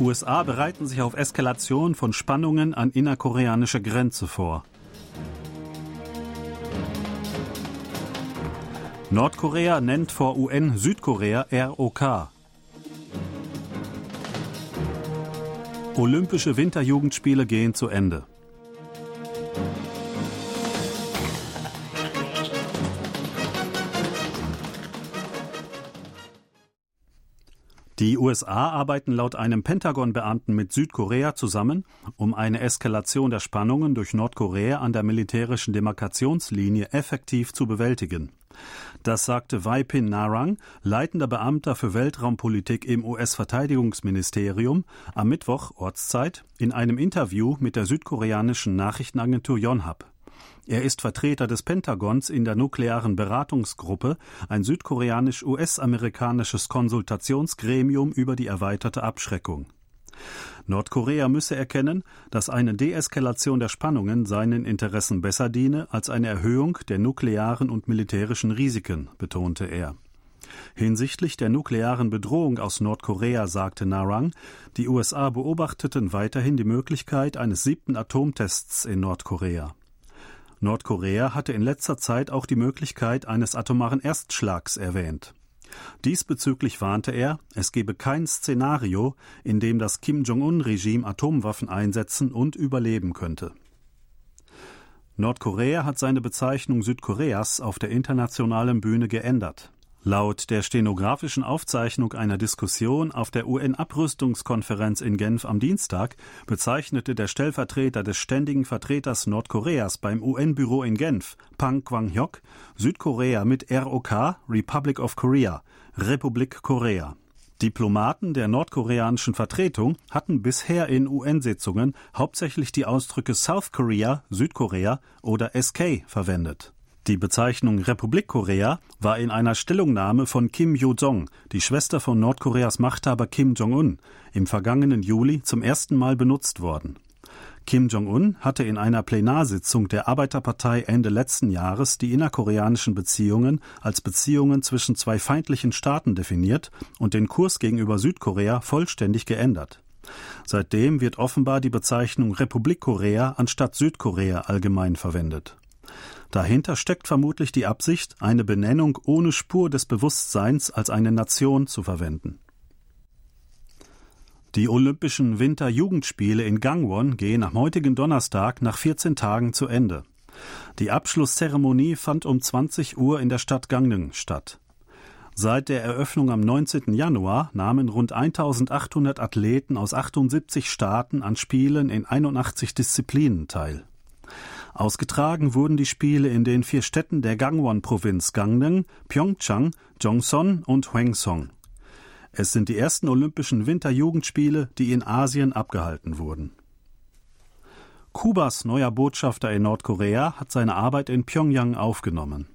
USA bereiten sich auf Eskalation von Spannungen an innerkoreanischer Grenze vor. Nordkorea nennt vor UN Südkorea ROK. Olympische Winterjugendspiele gehen zu Ende. Die USA arbeiten laut einem Pentagon-Beamten mit Südkorea zusammen, um eine Eskalation der Spannungen durch Nordkorea an der militärischen Demarkationslinie effektiv zu bewältigen. Das sagte Wei Pin Narang, leitender Beamter für Weltraumpolitik im US-Verteidigungsministerium, am Mittwoch Ortszeit in einem Interview mit der südkoreanischen Nachrichtenagentur Yonhap. Er ist Vertreter des Pentagons in der nuklearen Beratungsgruppe, ein südkoreanisch-US-amerikanisches Konsultationsgremium über die erweiterte Abschreckung. Nordkorea müsse erkennen, dass eine Deeskalation der Spannungen seinen Interessen besser diene als eine Erhöhung der nuklearen und militärischen Risiken, betonte er. Hinsichtlich der nuklearen Bedrohung aus Nordkorea sagte Narang, die USA beobachteten weiterhin die Möglichkeit eines siebten Atomtests in Nordkorea. Nordkorea hatte in letzter Zeit auch die Möglichkeit eines atomaren Erstschlags erwähnt. Diesbezüglich warnte er, es gebe kein Szenario, in dem das Kim Jong-un-Regime Atomwaffen einsetzen und überleben könnte. Nordkorea hat seine Bezeichnung Südkoreas auf der internationalen Bühne geändert. Laut der stenografischen Aufzeichnung einer Diskussion auf der UN-Abrüstungskonferenz in Genf am Dienstag bezeichnete der Stellvertreter des ständigen Vertreters Nordkoreas beim UN-Büro in Genf, Pang Kwang-hyok, Südkorea mit ROK, Republic of Korea, Republik Korea. Diplomaten der nordkoreanischen Vertretung hatten bisher in UN-Sitzungen hauptsächlich die Ausdrücke South Korea, Südkorea oder SK verwendet. Die Bezeichnung Republik Korea war in einer Stellungnahme von Kim Yo-jong, die Schwester von Nordkoreas Machthaber Kim Jong-un, im vergangenen Juli zum ersten Mal benutzt worden. Kim Jong-un hatte in einer Plenarsitzung der Arbeiterpartei Ende letzten Jahres die innerkoreanischen Beziehungen als Beziehungen zwischen zwei feindlichen Staaten definiert und den Kurs gegenüber Südkorea vollständig geändert. Seitdem wird offenbar die Bezeichnung Republik Korea anstatt Südkorea allgemein verwendet. Dahinter steckt vermutlich die Absicht, eine Benennung ohne Spur des Bewusstseins als eine Nation zu verwenden. Die Olympischen Winterjugendspiele in Gangwon gehen am heutigen Donnerstag nach 14 Tagen zu Ende. Die Abschlusszeremonie fand um 20 Uhr in der Stadt Gangneung statt. Seit der Eröffnung am 19. Januar nahmen rund 1800 Athleten aus 78 Staaten an Spielen in 81 Disziplinen teil. Ausgetragen wurden die Spiele in den vier Städten der Gangwon-Provinz Gangneung, Pyeongchang, Jongson und Hwangsong. Es sind die ersten Olympischen Winterjugendspiele, die in Asien abgehalten wurden. Kubas neuer Botschafter in Nordkorea hat seine Arbeit in Pyongyang aufgenommen.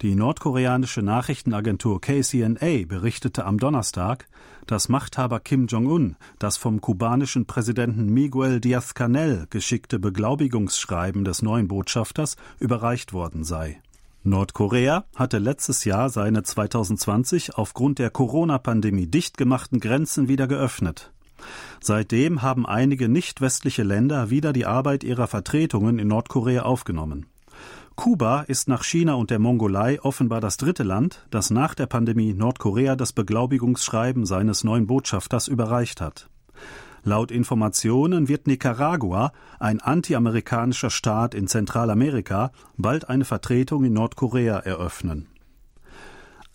Die nordkoreanische Nachrichtenagentur KCNA berichtete am Donnerstag, dass Machthaber Kim Jong-un das vom kubanischen Präsidenten Miguel Díaz-Canel geschickte Beglaubigungsschreiben des neuen Botschafters überreicht worden sei. Nordkorea hatte letztes Jahr seine 2020 aufgrund der Corona-Pandemie dicht gemachten Grenzen wieder geöffnet. Seitdem haben einige nicht westliche Länder wieder die Arbeit ihrer Vertretungen in Nordkorea aufgenommen. Kuba ist nach China und der Mongolei offenbar das dritte Land, das nach der Pandemie Nordkorea das Beglaubigungsschreiben seines neuen Botschafters überreicht hat. Laut Informationen wird Nicaragua, ein antiamerikanischer Staat in Zentralamerika, bald eine Vertretung in Nordkorea eröffnen.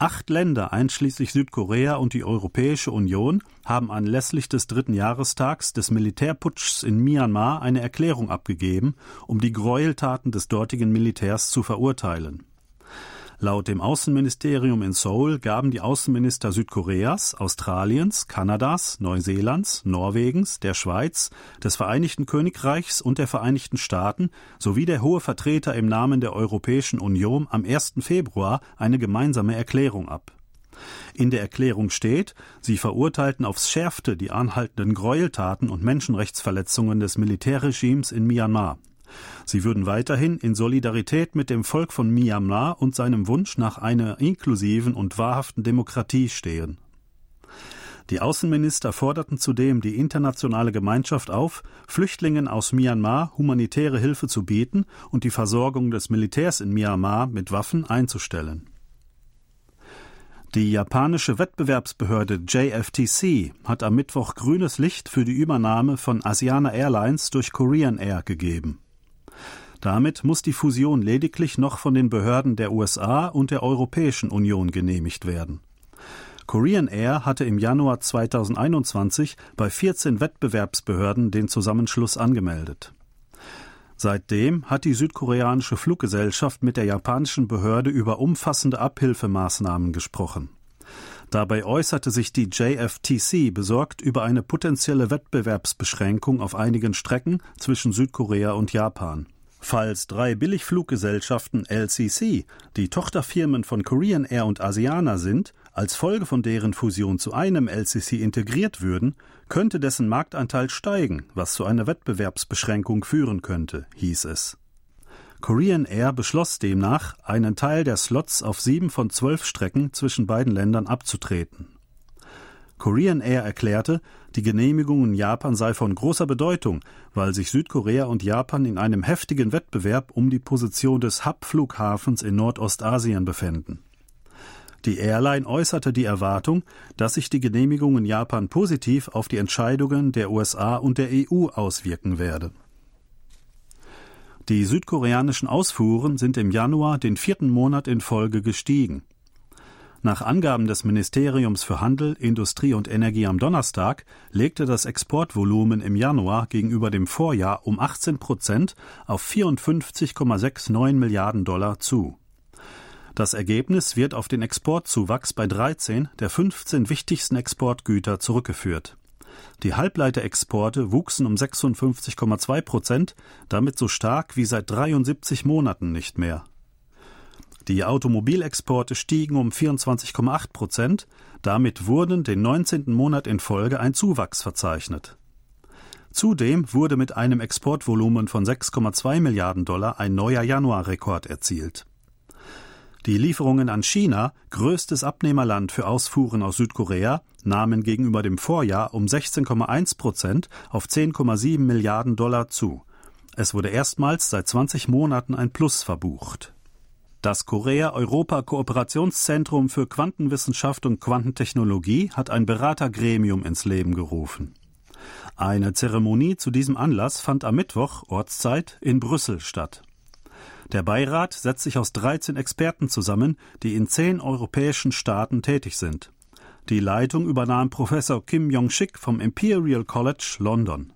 Acht Länder einschließlich Südkorea und die Europäische Union haben anlässlich des dritten Jahrestags des Militärputschs in Myanmar eine Erklärung abgegeben, um die Gräueltaten des dortigen Militärs zu verurteilen. Laut dem Außenministerium in Seoul gaben die Außenminister Südkoreas, Australiens, Kanadas, Neuseelands, Norwegens, der Schweiz, des Vereinigten Königreichs und der Vereinigten Staaten sowie der hohe Vertreter im Namen der Europäischen Union am 1. Februar eine gemeinsame Erklärung ab. In der Erklärung steht, sie verurteilten aufs schärfste die anhaltenden Gräueltaten und Menschenrechtsverletzungen des Militärregimes in Myanmar. Sie würden weiterhin in Solidarität mit dem Volk von Myanmar und seinem Wunsch nach einer inklusiven und wahrhaften Demokratie stehen. Die Außenminister forderten zudem die internationale Gemeinschaft auf, Flüchtlingen aus Myanmar humanitäre Hilfe zu bieten und die Versorgung des Militärs in Myanmar mit Waffen einzustellen. Die japanische Wettbewerbsbehörde JFTC hat am Mittwoch grünes Licht für die Übernahme von Asiana Airlines durch Korean Air gegeben. Damit muss die Fusion lediglich noch von den Behörden der USA und der Europäischen Union genehmigt werden. Korean Air hatte im Januar 2021 bei 14 Wettbewerbsbehörden den Zusammenschluss angemeldet. Seitdem hat die südkoreanische Fluggesellschaft mit der japanischen Behörde über umfassende Abhilfemaßnahmen gesprochen. Dabei äußerte sich die JFTC besorgt über eine potenzielle Wettbewerbsbeschränkung auf einigen Strecken zwischen Südkorea und Japan. Falls drei Billigfluggesellschaften LCC, die Tochterfirmen von Korean Air und Asiana sind, als Folge von deren Fusion zu einem LCC integriert würden, könnte dessen Marktanteil steigen, was zu einer Wettbewerbsbeschränkung führen könnte, hieß es. Korean Air beschloss demnach, einen Teil der Slots auf sieben von zwölf Strecken zwischen beiden Ländern abzutreten. Korean Air erklärte, die Genehmigung in Japan sei von großer Bedeutung, weil sich Südkorea und Japan in einem heftigen Wettbewerb um die Position des Hub-Flughafens in Nordostasien befänden. Die Airline äußerte die Erwartung, dass sich die Genehmigung in Japan positiv auf die Entscheidungen der USA und der EU auswirken werde. Die südkoreanischen Ausfuhren sind im Januar den vierten Monat in Folge gestiegen. Nach Angaben des Ministeriums für Handel, Industrie und Energie am Donnerstag legte das Exportvolumen im Januar gegenüber dem Vorjahr um 18 Prozent auf 54,69 Milliarden Dollar zu. Das Ergebnis wird auf den Exportzuwachs bei 13 der 15 wichtigsten Exportgüter zurückgeführt. Die Halbleiterexporte wuchsen um 56,2 Prozent, damit so stark wie seit 73 Monaten nicht mehr. Die Automobilexporte stiegen um 24,8 Prozent, damit wurden den 19. Monat in Folge ein Zuwachs verzeichnet. Zudem wurde mit einem Exportvolumen von 6,2 Milliarden Dollar ein neuer Januarrekord erzielt. Die Lieferungen an China, größtes Abnehmerland für Ausfuhren aus Südkorea, nahmen gegenüber dem Vorjahr um 16,1 Prozent auf 10,7 Milliarden Dollar zu. Es wurde erstmals seit 20 Monaten ein Plus verbucht. Das Korea-Europa-Kooperationszentrum für Quantenwissenschaft und Quantentechnologie hat ein Beratergremium ins Leben gerufen. Eine Zeremonie zu diesem Anlass fand am Mittwoch Ortszeit in Brüssel statt. Der Beirat setzt sich aus 13 Experten zusammen, die in zehn europäischen Staaten tätig sind. Die Leitung übernahm Professor Kim Yong-shik vom Imperial College London.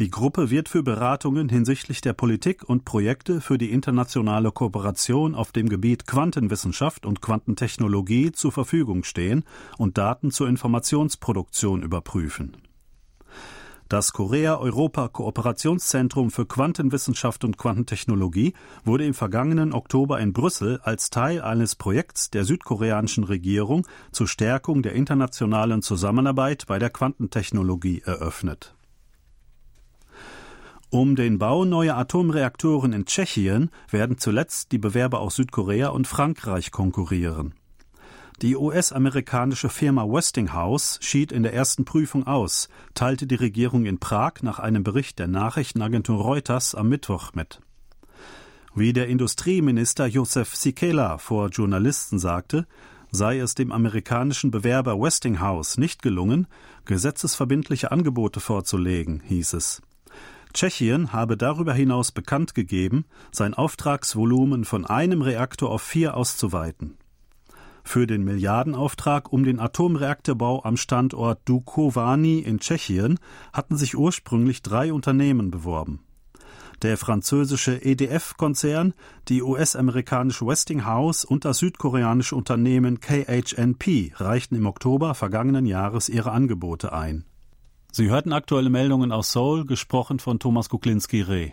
Die Gruppe wird für Beratungen hinsichtlich der Politik und Projekte für die internationale Kooperation auf dem Gebiet Quantenwissenschaft und Quantentechnologie zur Verfügung stehen und Daten zur Informationsproduktion überprüfen. Das Korea-Europa-Kooperationszentrum für Quantenwissenschaft und Quantentechnologie wurde im vergangenen Oktober in Brüssel als Teil eines Projekts der südkoreanischen Regierung zur Stärkung der internationalen Zusammenarbeit bei der Quantentechnologie eröffnet. Um den Bau neuer Atomreaktoren in Tschechien werden zuletzt die Bewerber aus Südkorea und Frankreich konkurrieren. Die US-amerikanische Firma Westinghouse schied in der ersten Prüfung aus, teilte die Regierung in Prag nach einem Bericht der Nachrichtenagentur Reuters am Mittwoch mit. Wie der Industrieminister Josef Sikela vor Journalisten sagte, sei es dem amerikanischen Bewerber Westinghouse nicht gelungen, gesetzesverbindliche Angebote vorzulegen, hieß es. Tschechien habe darüber hinaus bekannt gegeben, sein Auftragsvolumen von einem Reaktor auf vier auszuweiten. Für den Milliardenauftrag um den Atomreaktorbau am Standort Dukovany in Tschechien hatten sich ursprünglich drei Unternehmen beworben. Der französische EDF-Konzern, die US-amerikanische Westinghouse und das südkoreanische Unternehmen KHNP reichten im Oktober vergangenen Jahres ihre Angebote ein. Sie hörten aktuelle Meldungen aus Seoul, gesprochen von Thomas Kuklinski-Reh.